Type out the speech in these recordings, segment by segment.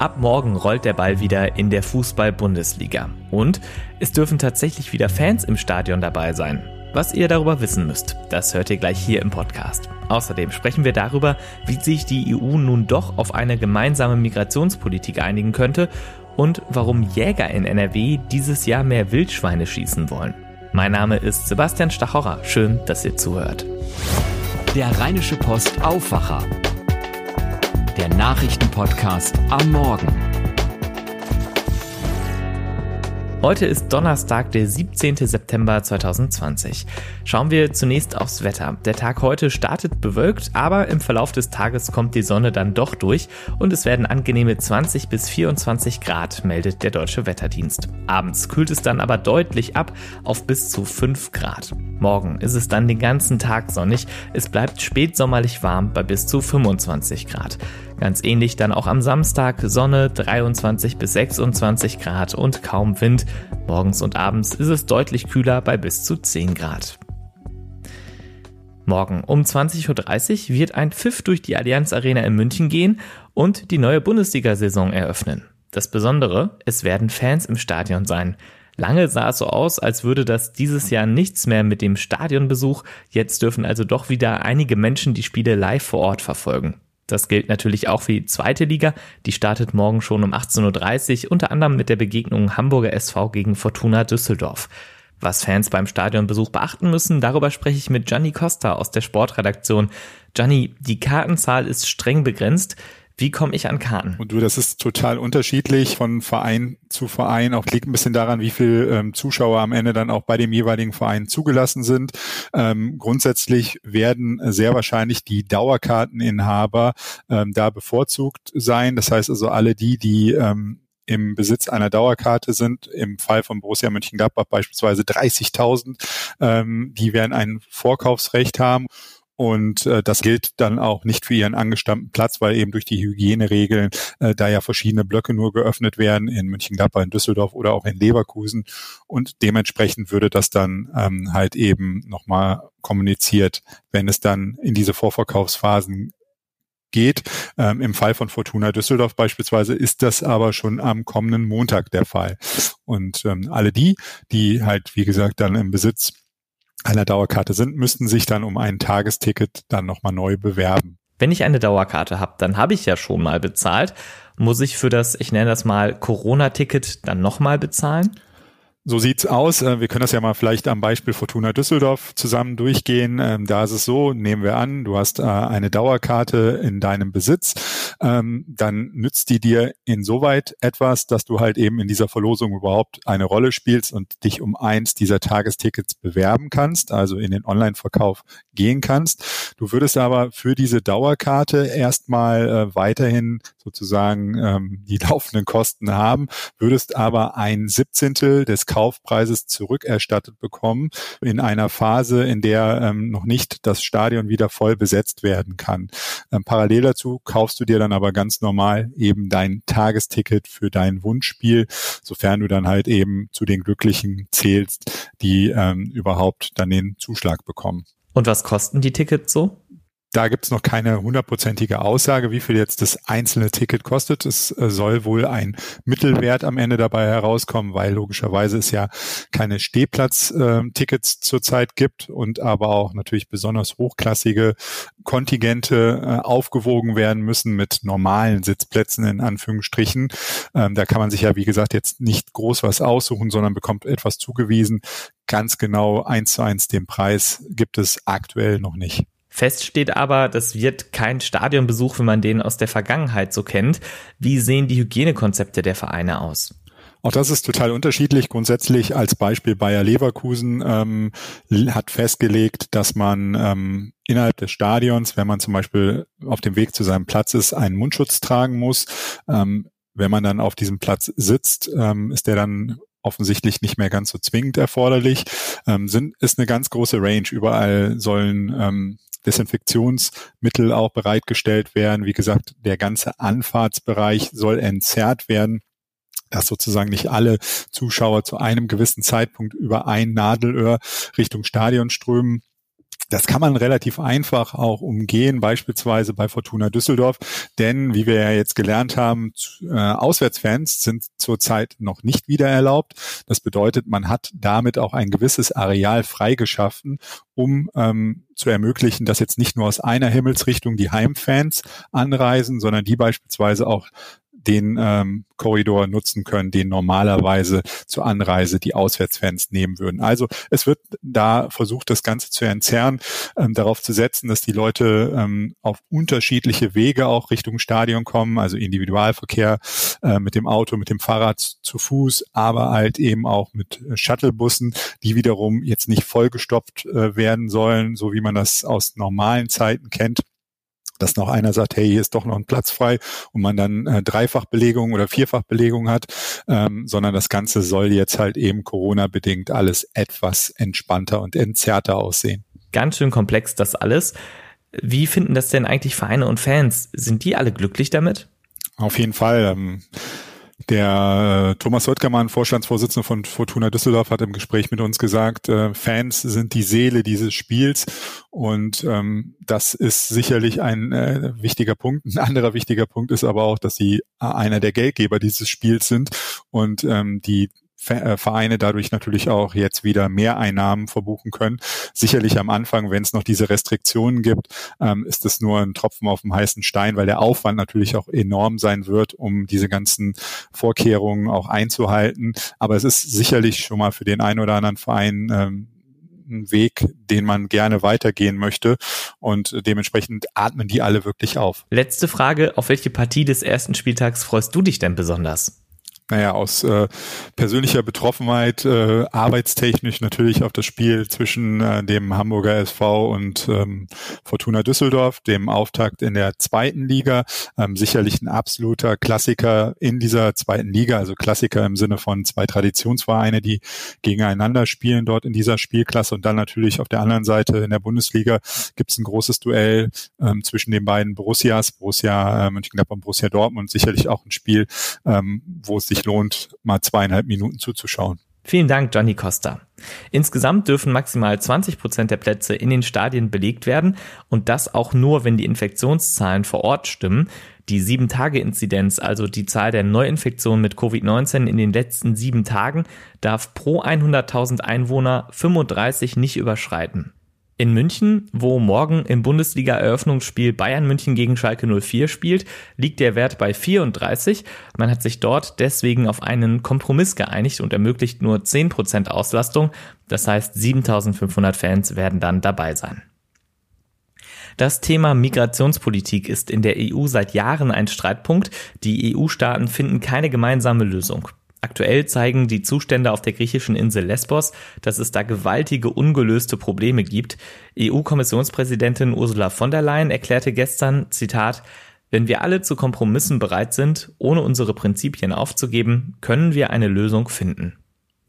Ab morgen rollt der Ball wieder in der Fußball-Bundesliga. Und es dürfen tatsächlich wieder Fans im Stadion dabei sein. Was ihr darüber wissen müsst, das hört ihr gleich hier im Podcast. Außerdem sprechen wir darüber, wie sich die EU nun doch auf eine gemeinsame Migrationspolitik einigen könnte und warum Jäger in NRW dieses Jahr mehr Wildschweine schießen wollen. Mein Name ist Sebastian Stachorra. Schön, dass ihr zuhört. Der Rheinische Post Aufwacher der Nachrichtenpodcast am Morgen. Heute ist Donnerstag, der 17. September 2020. Schauen wir zunächst aufs Wetter. Der Tag heute startet bewölkt, aber im Verlauf des Tages kommt die Sonne dann doch durch und es werden angenehme 20 bis 24 Grad, meldet der Deutsche Wetterdienst. Abends kühlt es dann aber deutlich ab auf bis zu 5 Grad. Morgen ist es dann den ganzen Tag sonnig. Es bleibt spätsommerlich warm bei bis zu 25 Grad. Ganz ähnlich dann auch am Samstag Sonne 23 bis 26 Grad und kaum Wind. Morgens und abends ist es deutlich kühler bei bis zu 10 Grad. Morgen um 20.30 Uhr wird ein Pfiff durch die Allianz Arena in München gehen und die neue Bundesliga-Saison eröffnen. Das Besondere, es werden Fans im Stadion sein. Lange sah es so aus, als würde das dieses Jahr nichts mehr mit dem Stadionbesuch. Jetzt dürfen also doch wieder einige Menschen die Spiele live vor Ort verfolgen. Das gilt natürlich auch für die zweite Liga. Die startet morgen schon um 18.30 Uhr, unter anderem mit der Begegnung Hamburger SV gegen Fortuna Düsseldorf. Was Fans beim Stadionbesuch beachten müssen, darüber spreche ich mit Gianni Costa aus der Sportredaktion. Gianni, die Kartenzahl ist streng begrenzt. Wie komme ich an Karten? Und du, das ist total unterschiedlich von Verein zu Verein. Auch liegt ein bisschen daran, wie viel ähm, Zuschauer am Ende dann auch bei dem jeweiligen Verein zugelassen sind. Ähm, grundsätzlich werden sehr wahrscheinlich die Dauerkarteninhaber ähm, da bevorzugt sein. Das heißt also alle die, die ähm, im Besitz einer Dauerkarte sind, im Fall von Borussia Mönchengladbach beispielsweise 30.000, ähm, die werden ein Vorkaufsrecht haben. Und äh, das gilt dann auch nicht für ihren angestammten Platz, weil eben durch die Hygieneregeln äh, da ja verschiedene Blöcke nur geöffnet werden in Mönchengladbach, in Düsseldorf oder auch in Leverkusen. Und dementsprechend würde das dann ähm, halt eben nochmal kommuniziert, wenn es dann in diese Vorverkaufsphasen geht. Ähm, Im Fall von Fortuna Düsseldorf beispielsweise ist das aber schon am kommenden Montag der Fall. Und ähm, alle die, die halt, wie gesagt, dann im Besitz einer Dauerkarte sind, müssten sich dann um ein Tagesticket dann nochmal neu bewerben. Wenn ich eine Dauerkarte habe, dann habe ich ja schon mal bezahlt. Muss ich für das, ich nenne das mal Corona-Ticket, dann nochmal bezahlen? So sieht's aus. Äh, wir können das ja mal vielleicht am Beispiel Fortuna Düsseldorf zusammen durchgehen. Ähm, da ist es so, nehmen wir an, du hast äh, eine Dauerkarte in deinem Besitz, ähm, dann nützt die dir insoweit etwas, dass du halt eben in dieser Verlosung überhaupt eine Rolle spielst und dich um eins dieser Tagestickets bewerben kannst, also in den Online-Verkauf gehen kannst. Du würdest aber für diese Dauerkarte erstmal äh, weiterhin sozusagen ähm, die laufenden Kosten haben, würdest aber ein Siebzehntel des Kaufpreises zurückerstattet bekommen in einer Phase, in der ähm, noch nicht das Stadion wieder voll besetzt werden kann. Ähm, parallel dazu kaufst du dir dann aber ganz normal eben dein Tagesticket für dein Wunschspiel, sofern du dann halt eben zu den Glücklichen zählst, die ähm, überhaupt dann den Zuschlag bekommen. Und was kosten die Tickets so? Da gibt es noch keine hundertprozentige Aussage, wie viel jetzt das einzelne Ticket kostet. Es äh, soll wohl ein Mittelwert am Ende dabei herauskommen, weil logischerweise es ja keine Stehplatz-Tickets äh, zurzeit gibt und aber auch natürlich besonders hochklassige Kontingente äh, aufgewogen werden müssen mit normalen Sitzplätzen in Anführungsstrichen. Ähm, da kann man sich ja, wie gesagt, jetzt nicht groß was aussuchen, sondern bekommt etwas zugewiesen. Ganz genau eins zu eins den Preis gibt es aktuell noch nicht. Fest steht aber, das wird kein Stadionbesuch, wie man den aus der Vergangenheit so kennt. Wie sehen die Hygienekonzepte der Vereine aus? Auch das ist total unterschiedlich. Grundsätzlich als Beispiel Bayer Leverkusen ähm, hat festgelegt, dass man ähm, innerhalb des Stadions, wenn man zum Beispiel auf dem Weg zu seinem Platz ist, einen Mundschutz tragen muss. Ähm, wenn man dann auf diesem Platz sitzt, ähm, ist der dann offensichtlich nicht mehr ganz so zwingend erforderlich. Ähm, sind, ist eine ganz große Range. Überall sollen ähm, Desinfektionsmittel auch bereitgestellt werden. Wie gesagt, der ganze Anfahrtsbereich soll entzerrt werden dass sozusagen nicht alle Zuschauer zu einem gewissen Zeitpunkt über ein Nadelöhr Richtung Stadion strömen. Das kann man relativ einfach auch umgehen, beispielsweise bei Fortuna Düsseldorf, denn wie wir ja jetzt gelernt haben, äh, Auswärtsfans sind zurzeit noch nicht wieder erlaubt. Das bedeutet, man hat damit auch ein gewisses Areal freigeschaffen, um ähm, zu ermöglichen, dass jetzt nicht nur aus einer Himmelsrichtung die Heimfans anreisen, sondern die beispielsweise auch den ähm, Korridor nutzen können, den normalerweise zur Anreise die Auswärtsfans nehmen würden. Also es wird da versucht, das Ganze zu entzerren, ähm, darauf zu setzen, dass die Leute ähm, auf unterschiedliche Wege auch Richtung Stadion kommen, also Individualverkehr äh, mit dem Auto, mit dem Fahrrad zu Fuß, aber halt eben auch mit Shuttlebussen, die wiederum jetzt nicht vollgestopft äh, werden sollen, so wie man das aus normalen Zeiten kennt dass noch einer sagt, hey, hier ist doch noch ein Platz frei und man dann äh, Dreifachbelegung oder Vierfachbelegung hat, ähm, sondern das Ganze soll jetzt halt eben Corona-bedingt alles etwas entspannter und entzerrter aussehen. Ganz schön komplex das alles. Wie finden das denn eigentlich Vereine und Fans? Sind die alle glücklich damit? Auf jeden Fall. Ähm, der äh, Thomas Röttgermann, Vorstandsvorsitzender von Fortuna Düsseldorf, hat im Gespräch mit uns gesagt, äh, Fans sind die Seele dieses Spiels und ähm, das ist sicherlich ein äh, wichtiger Punkt. Ein anderer wichtiger Punkt ist aber auch, dass sie äh, einer der Geldgeber dieses Spiels sind und ähm, die Vereine dadurch natürlich auch jetzt wieder mehr Einnahmen verbuchen können. Sicherlich am Anfang, wenn es noch diese Restriktionen gibt, ähm, ist es nur ein Tropfen auf dem heißen Stein, weil der Aufwand natürlich auch enorm sein wird, um diese ganzen Vorkehrungen auch einzuhalten. Aber es ist sicherlich schon mal für den einen oder anderen Verein ähm, ein Weg, den man gerne weitergehen möchte. Und dementsprechend atmen die alle wirklich auf. Letzte Frage. Auf welche Partie des ersten Spieltags freust du dich denn besonders? Naja, aus äh, persönlicher Betroffenheit, äh, arbeitstechnisch natürlich auf das Spiel zwischen äh, dem Hamburger SV und ähm, Fortuna Düsseldorf, dem Auftakt in der zweiten Liga. Ähm, sicherlich ein absoluter Klassiker in dieser zweiten Liga, also Klassiker im Sinne von zwei Traditionsvereine, die gegeneinander spielen dort in dieser Spielklasse. Und dann natürlich auf der anderen Seite in der Bundesliga gibt es ein großes Duell ähm, zwischen den beiden Borussias, Borussia äh, Mönchengladbach und Borussia Dortmund. Sicherlich auch ein Spiel, ähm, wo es sich sich lohnt, mal zweieinhalb Minuten zuzuschauen. Vielen Dank, Johnny Costa. Insgesamt dürfen maximal 20 Prozent der Plätze in den Stadien belegt werden und das auch nur, wenn die Infektionszahlen vor Ort stimmen. Die 7-Tage-Inzidenz, also die Zahl der Neuinfektionen mit Covid-19 in den letzten sieben Tagen, darf pro 100.000 Einwohner 35 nicht überschreiten. In München, wo morgen im Bundesliga-Eröffnungsspiel Bayern München gegen Schalke 04 spielt, liegt der Wert bei 34. Man hat sich dort deswegen auf einen Kompromiss geeinigt und ermöglicht nur 10% Auslastung. Das heißt, 7500 Fans werden dann dabei sein. Das Thema Migrationspolitik ist in der EU seit Jahren ein Streitpunkt. Die EU-Staaten finden keine gemeinsame Lösung. Aktuell zeigen die Zustände auf der griechischen Insel Lesbos, dass es da gewaltige ungelöste Probleme gibt. EU-Kommissionspräsidentin Ursula von der Leyen erklärte gestern, Zitat, wenn wir alle zu Kompromissen bereit sind, ohne unsere Prinzipien aufzugeben, können wir eine Lösung finden.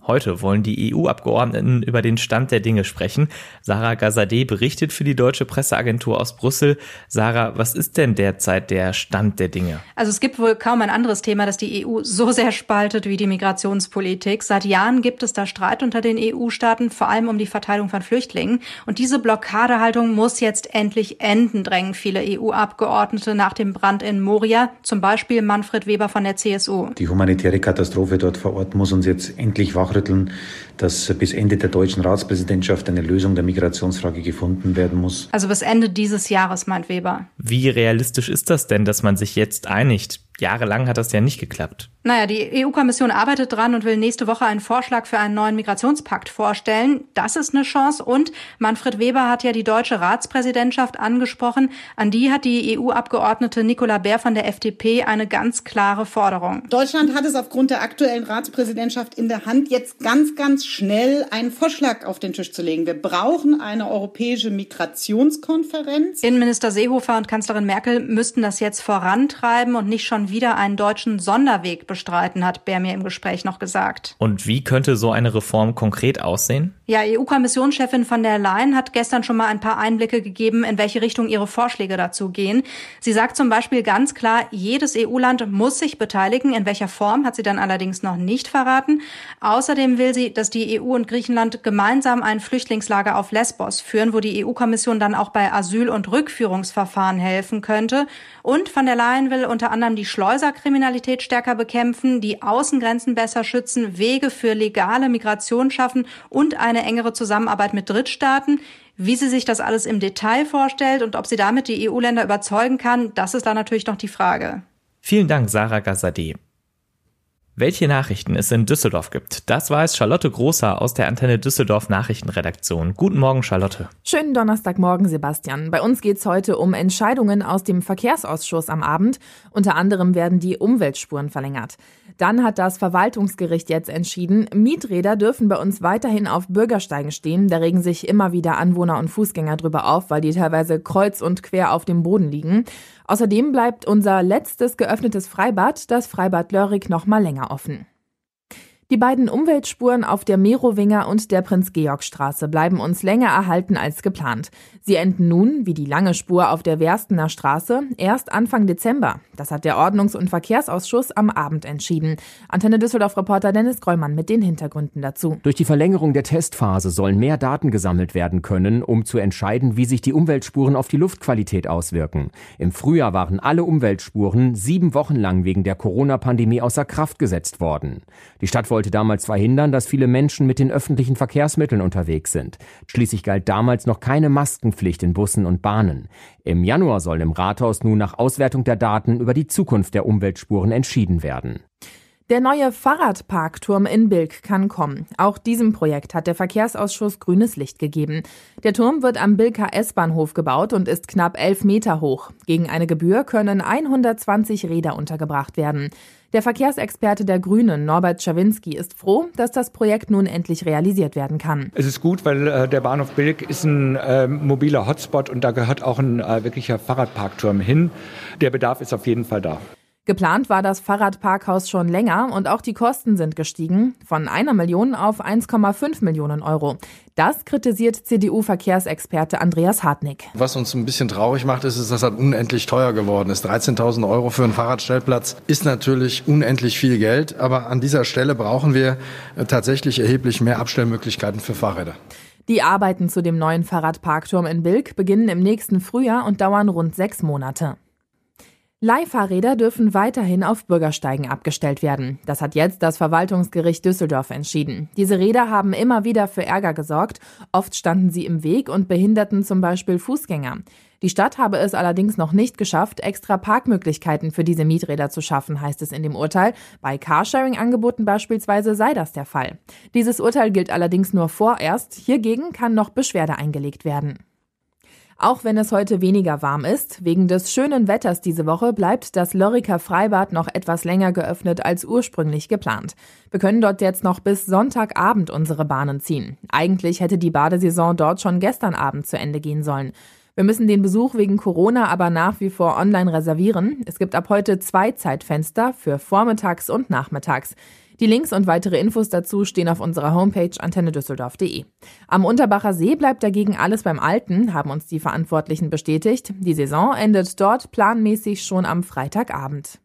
Heute wollen die EU-Abgeordneten über den Stand der Dinge sprechen. Sarah Gazadeh berichtet für die deutsche Presseagentur aus Brüssel. Sarah, was ist denn derzeit der Stand der Dinge? Also es gibt wohl kaum ein anderes Thema, das die EU so sehr spaltet wie die Migrationspolitik. Seit Jahren gibt es da Streit unter den EU-Staaten, vor allem um die Verteilung von Flüchtlingen. Und diese Blockadehaltung muss jetzt endlich enden, drängen viele EU-Abgeordnete nach dem Brand in Moria, zum Beispiel Manfred Weber von der CSU. Die humanitäre Katastrophe dort vor Ort muss uns jetzt endlich wach wachrütteln, dass bis Ende der deutschen Ratspräsidentschaft eine Lösung der Migrationsfrage gefunden werden muss. Also bis Ende dieses Jahres, meint Weber. Wie realistisch ist das denn, dass man sich jetzt einigt? Jahrelang hat das ja nicht geklappt. Naja, die EU-Kommission arbeitet dran und will nächste Woche einen Vorschlag für einen neuen Migrationspakt vorstellen. Das ist eine Chance. Und Manfred Weber hat ja die deutsche Ratspräsidentschaft angesprochen. An die hat die EU-Abgeordnete Nicola Bär von der FDP eine ganz klare Forderung. Deutschland hat es aufgrund der aktuellen Ratspräsidentschaft in der Hand, jetzt ganz, ganz schnell einen Vorschlag auf den Tisch zu legen. Wir brauchen eine europäische Migrationskonferenz. Innenminister Seehofer und Kanzlerin Merkel müssten das jetzt vorantreiben und nicht schon wieder einen deutschen Sonderweg bestreiten, hat Bär mir im Gespräch noch gesagt. Und wie könnte so eine Reform konkret aussehen? Ja, EU-Kommissionschefin von der Leyen hat gestern schon mal ein paar Einblicke gegeben, in welche Richtung ihre Vorschläge dazu gehen. Sie sagt zum Beispiel ganz klar, jedes EU-Land muss sich beteiligen. In welcher Form hat sie dann allerdings noch nicht verraten. Außerdem will sie, dass die EU und Griechenland gemeinsam ein Flüchtlingslager auf Lesbos führen, wo die EU-Kommission dann auch bei Asyl- und Rückführungsverfahren helfen könnte. Und von der Leyen will unter anderem die Schleuserkriminalität stärker bekämpfen, die Außengrenzen besser schützen, Wege für legale Migration schaffen und eine engere Zusammenarbeit mit Drittstaaten. Wie sie sich das alles im Detail vorstellt und ob sie damit die EU-Länder überzeugen kann, das ist dann natürlich noch die Frage. Vielen Dank, Sarah Gazadeh. Welche Nachrichten es in Düsseldorf gibt, das weiß Charlotte Großer aus der Antenne Düsseldorf Nachrichtenredaktion. Guten Morgen, Charlotte. Schönen Donnerstagmorgen, Sebastian. Bei uns geht es heute um Entscheidungen aus dem Verkehrsausschuss am Abend. Unter anderem werden die Umweltspuren verlängert. Dann hat das Verwaltungsgericht jetzt entschieden, Mieträder dürfen bei uns weiterhin auf Bürgersteigen stehen. Da regen sich immer wieder Anwohner und Fußgänger drüber auf, weil die teilweise kreuz und quer auf dem Boden liegen. Außerdem bleibt unser letztes geöffnetes Freibad, das Freibad Lörrig, noch mal länger offen. Die beiden Umweltspuren auf der Merowinger und der Prinz-Georg-Straße bleiben uns länger erhalten als geplant. Sie enden nun, wie die lange Spur auf der Werstener Straße, erst Anfang Dezember. Das hat der Ordnungs- und Verkehrsausschuss am Abend entschieden. Antenne Düsseldorf-Reporter Dennis Grollmann mit den Hintergründen dazu. Durch die Verlängerung der Testphase sollen mehr Daten gesammelt werden können, um zu entscheiden, wie sich die Umweltspuren auf die Luftqualität auswirken. Im Frühjahr waren alle Umweltspuren sieben Wochen lang wegen der Corona-Pandemie außer Kraft gesetzt worden. Die Stadt wollte wollte damals verhindern, dass viele Menschen mit den öffentlichen Verkehrsmitteln unterwegs sind. Schließlich galt damals noch keine Maskenpflicht in Bussen und Bahnen. Im Januar soll im Rathaus nun nach Auswertung der Daten über die Zukunft der Umweltspuren entschieden werden. Der neue Fahrradparkturm in Bilk kann kommen. Auch diesem Projekt hat der Verkehrsausschuss grünes Licht gegeben. Der Turm wird am Bilker S-Bahnhof gebaut und ist knapp elf Meter hoch. Gegen eine Gebühr können 120 Räder untergebracht werden. Der Verkehrsexperte der Grünen, Norbert Schawinski, ist froh, dass das Projekt nun endlich realisiert werden kann. Es ist gut, weil äh, der Bahnhof Bilk ist ein äh, mobiler Hotspot und da gehört auch ein äh, wirklicher Fahrradparkturm hin. Der Bedarf ist auf jeden Fall da. Geplant war das Fahrradparkhaus schon länger und auch die Kosten sind gestiegen von einer Million auf 1,5 Millionen Euro. Das kritisiert CDU-Verkehrsexperte Andreas Hartnick. Was uns ein bisschen traurig macht, ist, dass das unendlich teuer geworden ist. 13.000 Euro für einen Fahrradstellplatz ist natürlich unendlich viel Geld, aber an dieser Stelle brauchen wir äh, tatsächlich erheblich mehr Abstellmöglichkeiten für Fahrräder. Die Arbeiten zu dem neuen Fahrradparkturm in Bilk beginnen im nächsten Frühjahr und dauern rund sechs Monate. Leihfahrräder dürfen weiterhin auf Bürgersteigen abgestellt werden. Das hat jetzt das Verwaltungsgericht Düsseldorf entschieden. Diese Räder haben immer wieder für Ärger gesorgt. Oft standen sie im Weg und behinderten zum Beispiel Fußgänger. Die Stadt habe es allerdings noch nicht geschafft, extra Parkmöglichkeiten für diese Mieträder zu schaffen, heißt es in dem Urteil. Bei Carsharing-Angeboten beispielsweise sei das der Fall. Dieses Urteil gilt allerdings nur vorerst. Hiergegen kann noch Beschwerde eingelegt werden. Auch wenn es heute weniger warm ist, wegen des schönen Wetters diese Woche bleibt das Loriker Freibad noch etwas länger geöffnet als ursprünglich geplant. Wir können dort jetzt noch bis Sonntagabend unsere Bahnen ziehen. Eigentlich hätte die Badesaison dort schon gestern Abend zu Ende gehen sollen. Wir müssen den Besuch wegen Corona aber nach wie vor online reservieren. Es gibt ab heute zwei Zeitfenster für vormittags und nachmittags. Die Links und weitere Infos dazu stehen auf unserer Homepage antennedüsseldorf.de. Am Unterbacher See bleibt dagegen alles beim Alten, haben uns die Verantwortlichen bestätigt. Die Saison endet dort planmäßig schon am Freitagabend.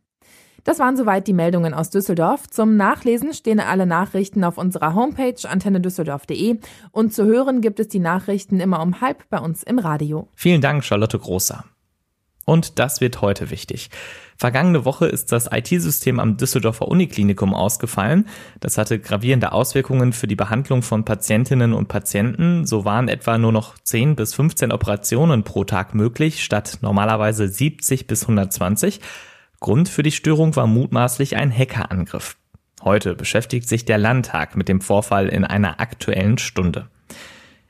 Das waren soweit die Meldungen aus Düsseldorf. Zum Nachlesen stehen alle Nachrichten auf unserer Homepage antennedüsseldorf.de und zu hören gibt es die Nachrichten immer um halb bei uns im Radio. Vielen Dank, Charlotte Großer. Und das wird heute wichtig. Vergangene Woche ist das IT-System am Düsseldorfer Uniklinikum ausgefallen. Das hatte gravierende Auswirkungen für die Behandlung von Patientinnen und Patienten. So waren etwa nur noch 10 bis 15 Operationen pro Tag möglich, statt normalerweise 70 bis 120. Grund für die Störung war mutmaßlich ein Hackerangriff. Heute beschäftigt sich der Landtag mit dem Vorfall in einer aktuellen Stunde.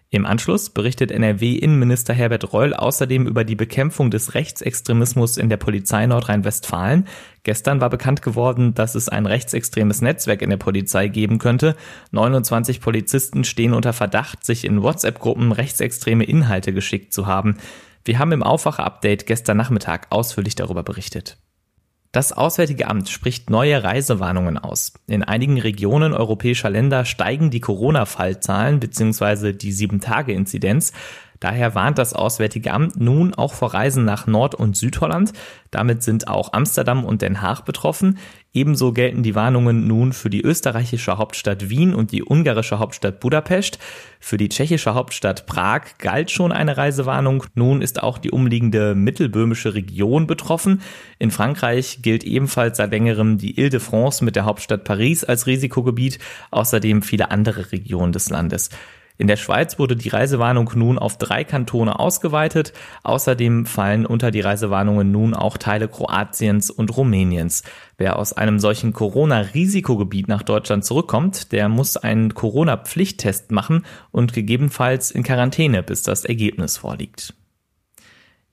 Im Anschluss berichtet NRW-Innenminister Herbert Reul außerdem über die Bekämpfung des Rechtsextremismus in der Polizei Nordrhein-Westfalen. Gestern war bekannt geworden, dass es ein rechtsextremes Netzwerk in der Polizei geben könnte. 29 Polizisten stehen unter Verdacht, sich in WhatsApp-Gruppen rechtsextreme Inhalte geschickt zu haben. Wir haben im Aufwache-Update gestern Nachmittag ausführlich darüber berichtet. Das Auswärtige Amt spricht neue Reisewarnungen aus. In einigen Regionen europäischer Länder steigen die Corona-Fallzahlen bzw. die 7-Tage-Inzidenz. Daher warnt das Auswärtige Amt nun auch vor Reisen nach Nord- und Südholland. Damit sind auch Amsterdam und Den Haag betroffen. Ebenso gelten die Warnungen nun für die österreichische Hauptstadt Wien und die ungarische Hauptstadt Budapest. Für die tschechische Hauptstadt Prag galt schon eine Reisewarnung. Nun ist auch die umliegende mittelböhmische Region betroffen. In Frankreich gilt ebenfalls seit längerem die Ile-de-France mit der Hauptstadt Paris als Risikogebiet, außerdem viele andere Regionen des Landes. In der Schweiz wurde die Reisewarnung nun auf drei Kantone ausgeweitet. Außerdem fallen unter die Reisewarnungen nun auch Teile Kroatiens und Rumäniens. Wer aus einem solchen Corona-Risikogebiet nach Deutschland zurückkommt, der muss einen Corona-Pflichttest machen und gegebenenfalls in Quarantäne, bis das Ergebnis vorliegt.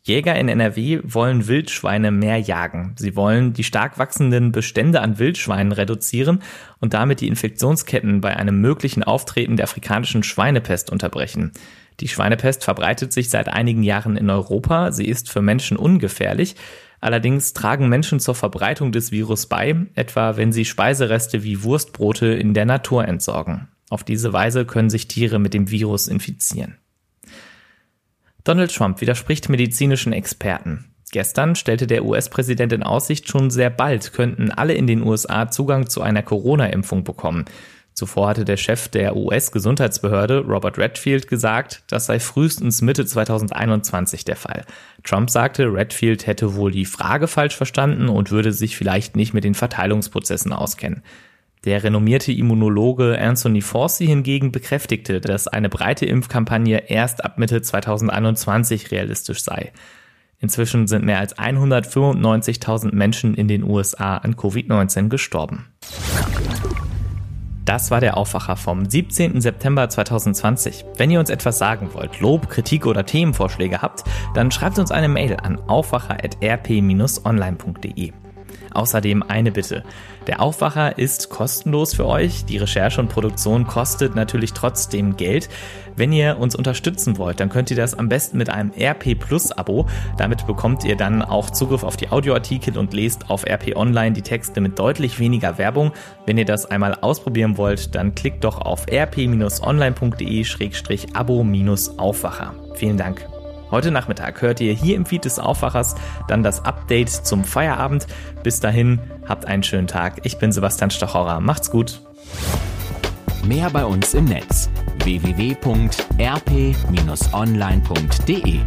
Jäger in NRW wollen Wildschweine mehr jagen. Sie wollen die stark wachsenden Bestände an Wildschweinen reduzieren und damit die Infektionsketten bei einem möglichen Auftreten der afrikanischen Schweinepest unterbrechen. Die Schweinepest verbreitet sich seit einigen Jahren in Europa. Sie ist für Menschen ungefährlich. Allerdings tragen Menschen zur Verbreitung des Virus bei, etwa wenn sie Speisereste wie Wurstbrote in der Natur entsorgen. Auf diese Weise können sich Tiere mit dem Virus infizieren. Donald Trump widerspricht medizinischen Experten. Gestern stellte der US-Präsident in Aussicht, schon sehr bald könnten alle in den USA Zugang zu einer Corona-Impfung bekommen. Zuvor hatte der Chef der US-Gesundheitsbehörde, Robert Redfield, gesagt, das sei frühestens Mitte 2021 der Fall. Trump sagte, Redfield hätte wohl die Frage falsch verstanden und würde sich vielleicht nicht mit den Verteilungsprozessen auskennen. Der renommierte Immunologe Anthony Fauci hingegen bekräftigte, dass eine breite Impfkampagne erst ab Mitte 2021 realistisch sei. Inzwischen sind mehr als 195.000 Menschen in den USA an Covid-19 gestorben. Das war der Aufwacher vom 17. September 2020. Wenn ihr uns etwas sagen wollt, Lob, Kritik oder Themenvorschläge habt, dann schreibt uns eine Mail an aufwacher.rp-online.de. Außerdem eine Bitte. Der Aufwacher ist kostenlos für euch. Die Recherche und Produktion kostet natürlich trotzdem Geld. Wenn ihr uns unterstützen wollt, dann könnt ihr das am besten mit einem RP Plus Abo. Damit bekommt ihr dann auch Zugriff auf die Audioartikel und lest auf RP Online die Texte mit deutlich weniger Werbung. Wenn ihr das einmal ausprobieren wollt, dann klickt doch auf rp-online.de-abo-aufwacher. Vielen Dank. Heute Nachmittag hört ihr hier im Feed des Aufwachers dann das Update zum Feierabend. Bis dahin, habt einen schönen Tag. Ich bin Sebastian Stochorer. Macht's gut. Mehr bei uns im Netz www.rp-online.de